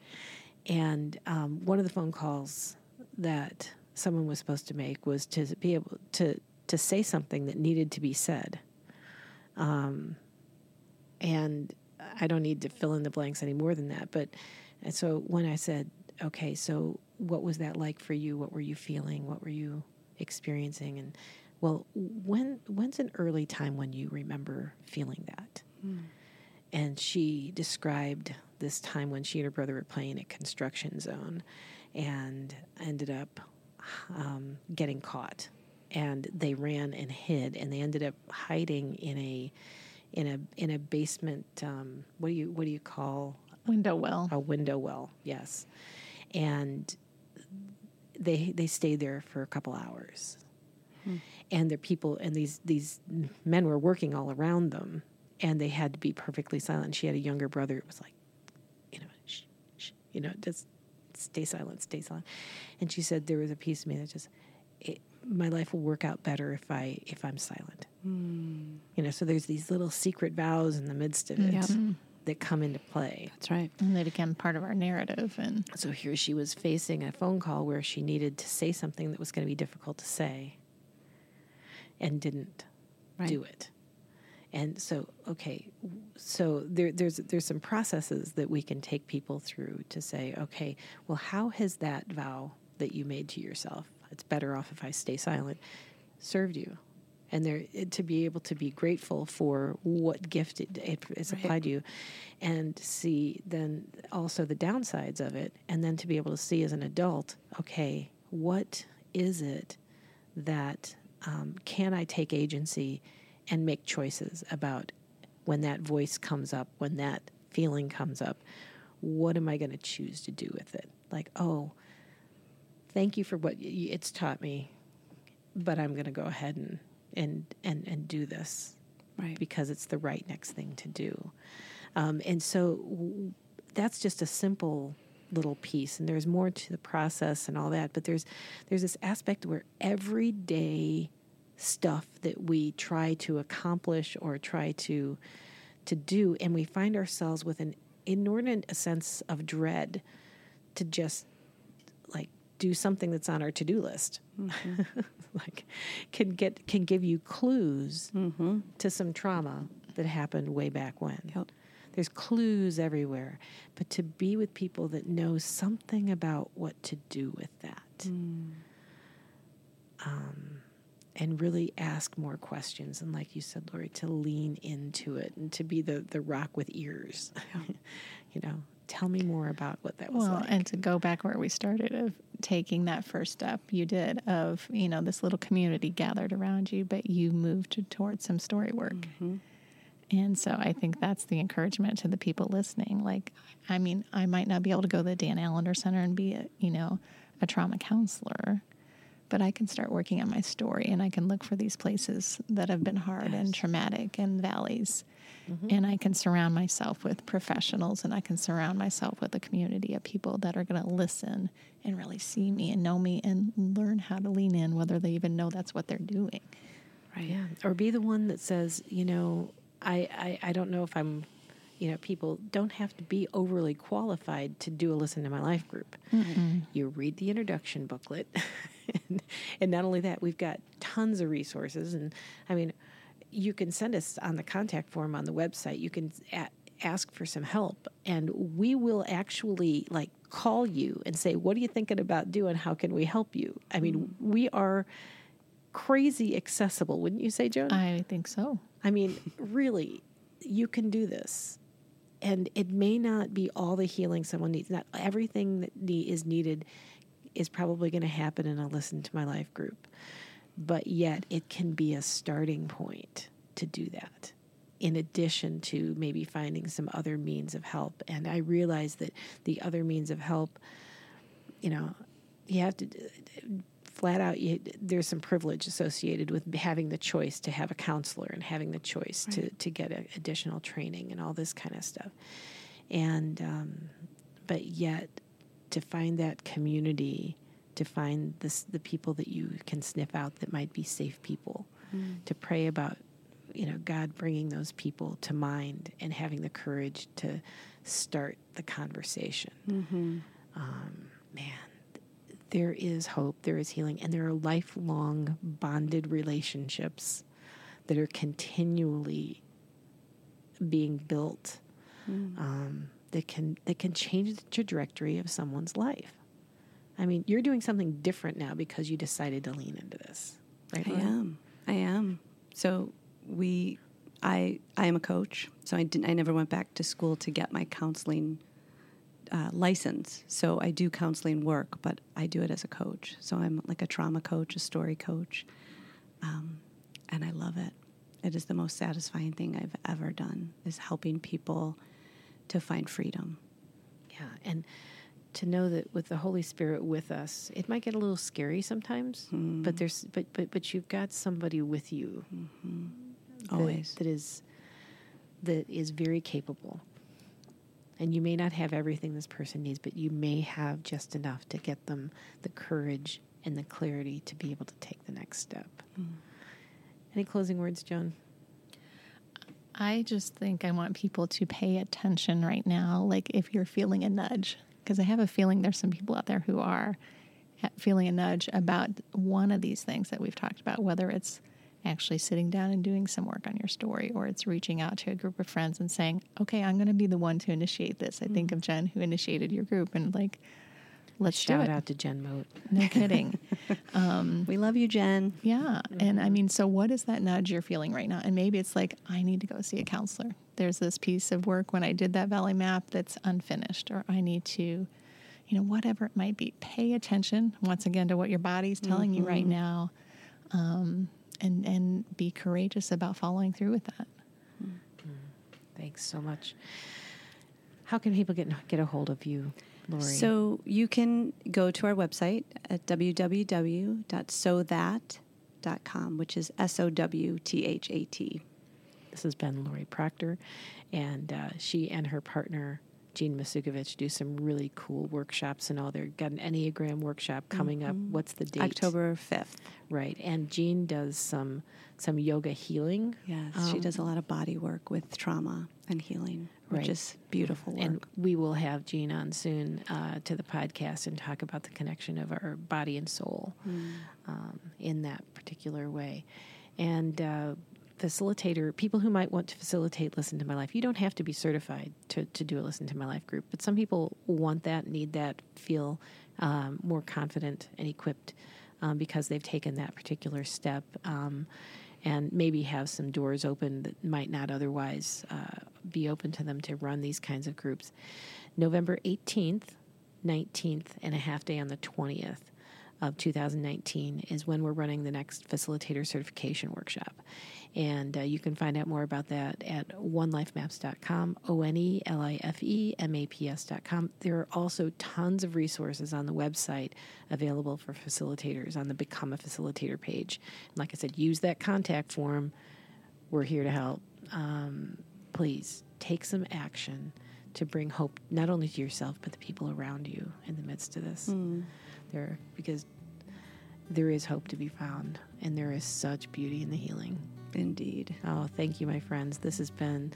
And um, one of the phone calls that someone was supposed to make was to be able to to say something that needed to be said. Um, and I don't need to fill in the blanks any more than that. But and so when I said, okay, so what was that like for you? What were you feeling? What were you experiencing? And well, when when's an early time when you remember feeling that? and she described this time when she and her brother were playing at construction zone and ended up um, getting caught and they ran and hid and they ended up hiding in a in a in a basement um, what do you what do you call Window well. a window well yes. And they they stayed there for a couple hours. Hmm. And the people and these these men were working all around them and they had to be perfectly silent. She had a younger brother it was like you know shh, shh, you know just stay silent stay silent. And she said there was a piece of me that just it, my life will work out better if i if i'm silent. Hmm. You know so there's these little secret vows in the midst of it. Yep. That come into play That's right. And they become part of our narrative. And so here she was facing a phone call where she needed to say something that was going to be difficult to say and didn't Right. do it. And so, okay, so there, there's there's some processes that we can take people through to say, okay, well, how has that vow that you made to yourself, it's better off if I stay silent, served you? And there to be able to be grateful for what gift it, it is Right. applied to you, and see then also the downsides of it, and then to be able to see as an adult, okay, what is it that um, can I take agency and make choices about when that voice comes up, when that feeling comes up? What am I going to choose to do with it? Like, oh, thank you for what it's taught me, but I'm going to go ahead and and and and do this Right. because it's the right next thing to do. Um, and so w- that's just a simple little piece, and there's more to the process and all that. But there's there's this aspect where everyday stuff that we try to accomplish or try to to do, and we find ourselves with an inordinate sense of dread to just do something that's on our to-do list. Mm-hmm. (laughs) Like can get can give you clues mm-hmm. to some trauma that happened way back when. Yep. there's clues everywhere. But to be with people that know something about what to do with that mm. um, and really ask more questions and like you said Laurie to lean into it and to be the the rock with ears (laughs) you know tell me more about what that was Well, like and to go back where we started of taking that first step you did of, you know, this little community gathered around you, but you moved towards some story work. Mm-hmm. And so I think that's the encouragement to the people listening. Like, I mean, I might not be able to go to the Dan Allender Center and be, a, you know, a trauma counselor, but I can start working on my story and I can look for these places that have been hard and traumatic and valleys. Mm-hmm. And I can surround myself with professionals and I can surround myself with a community of people that are going to listen and really see me and know me and learn how to lean in, whether they even know that's what they're doing. Right. Yeah. Or be the one that says, you know, I, I, I don't know if I'm, you know, people don't have to be overly qualified to do a listen to my life group. You read the introduction booklet. (laughs) and, and not only that, we've got tons of resources. And I mean, you can send us on the contact form on the website. You can a- ask for some help, and we will actually like call you and say, "What are you thinking about doing? How can we help you?" I mean, mm. we are crazy accessible, wouldn't you say, Joan? I think so. I mean, really, you can do this. And it may not be all the healing someone needs. Not everything that is needed is probably going to happen in a Listen to My Life group. But yet, it can be a starting point to do that, in addition to maybe finding some other means of help. And I realize that the other means of help, you know, you have to flat out you, there's some privilege associated with having the choice to have a counselor and having the choice to, to get a, additional training and all this kind of stuff and um, but yet to find that community to find this, the people that you can sniff out that might be safe people to pray about you know god bringing those people to mind and having the courage to start the conversation. Um, man there is hope, there is healing, and there are lifelong bonded relationships that are continually being built um, that can that can change the trajectory of someone's life. I mean, you're doing something different now because you decided to lean into this, right? I am. I am. So we, I, I am a coach. So I didn't. I never went back to school to get my counseling uh, license. So I do counseling work, but I do it as a coach. So I'm like a trauma coach, a story coach, um, and I love it. It is the most satisfying thing I've ever done. Is helping people to find freedom. Yeah, and to know that with the Holy Spirit with us, it might get a little scary sometimes, mm-hmm. but there's but but but you've got somebody with you mm-hmm. that- Always. that is that is very capable. And you may not have everything this person needs, but you may have just enough to get them the courage and the clarity to be able to take the next step. Mm. Any closing words, Joan? I just think I want people to pay attention right now. Like if you're feeling a nudge, because I have a feeling there's some people out there who are feeling a nudge about one of these things that we've talked about, whether it's actually sitting down and doing some work on your story or it's reaching out to a group of friends and saying, okay, I'm going to be the one to initiate this. I think mm. of Jen who initiated your group and like, let's Shout do it. out to Jen Moat. No kidding. (laughs) Um, we love you, Jen. Yeah. And I mean, so what is that nudge you're feeling right now? And maybe it's like, I need to go see a counselor. There's this piece of work when I did that Valley map that's unfinished, or I need to, you know, whatever it might be. Pay attention once again to what your body's telling you right now. Um, and, and be courageous about following through with that. Thanks so much. How can people get get a hold of you, Laurie? So you can go to our website at www.sowthat.com, which is S O W T H A T. This has been Laurie Proctor, and uh, she and her partner Jean Masukovich do some really cool workshops and all. They've got an Enneagram workshop coming up. What's the date? October 5th. Right. And Jean does some some yoga healing. Yes, she Um, does a lot of body work with trauma and healing, which Right. is beautiful work. And we will have Jean on soon uh, to the podcast and talk about the connection of our body and soul um, in that particular way. And uh, facilitator, people who might want to facilitate Listen to My Life, you don't have to be certified to, to do a Listen to My Life group, but some people want that, need that, feel um, more confident and equipped um, because they've taken that particular step. Um, and maybe have some doors open that might not otherwise uh, be open to them to run these kinds of groups. November 18th, 19th, and a half day on the 20th of 2019 is when we're running the next facilitator certification workshop. And uh, you can find out more about that at onelifemaps.com, O N E L I F E M A P S.com. There are also tons of resources on the website available for facilitators on the Become a Facilitator page. And like I said, use that contact form. We're here to help. Um, please take some action to bring hope not only to yourself but the people around you in the midst of this. There, because there is hope to be found, and there is such beauty in the healing. Indeed. Oh, thank you, my friends. This has been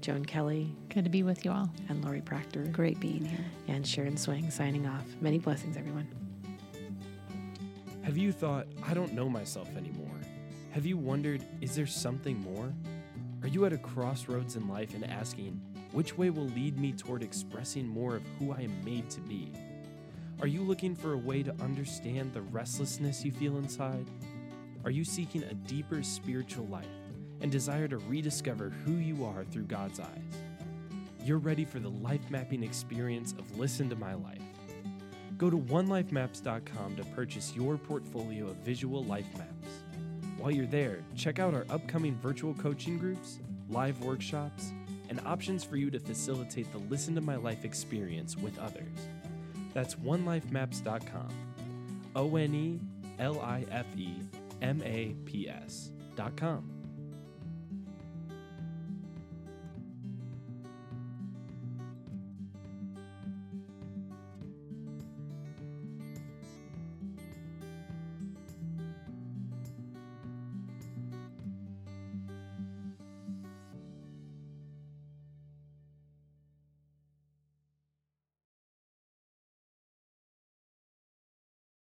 Joan Kelley Good to be with you all. and Laurie Proctor Great being here. and Sharon Swing signing off. Many blessings, everyone. Have you thought, I don't know myself anymore? Have you wondered, is there something more? Are you at a crossroads in life and asking, which way will lead me toward expressing more of who I am made to be? Are you looking for a way to understand the restlessness you feel inside? Are you seeking a deeper spiritual life and desire to rediscover who you are through God's eyes? You're ready for the life mapping experience of Listen to My Life. Go to onelifemaps.com to purchase your portfolio of visual life maps. While you're there, check out our upcoming virtual coaching groups, live workshops, and options for you to facilitate the Listen to My Life experience with others. That's onelifemaps.com. O N E L I F E M A P S.com.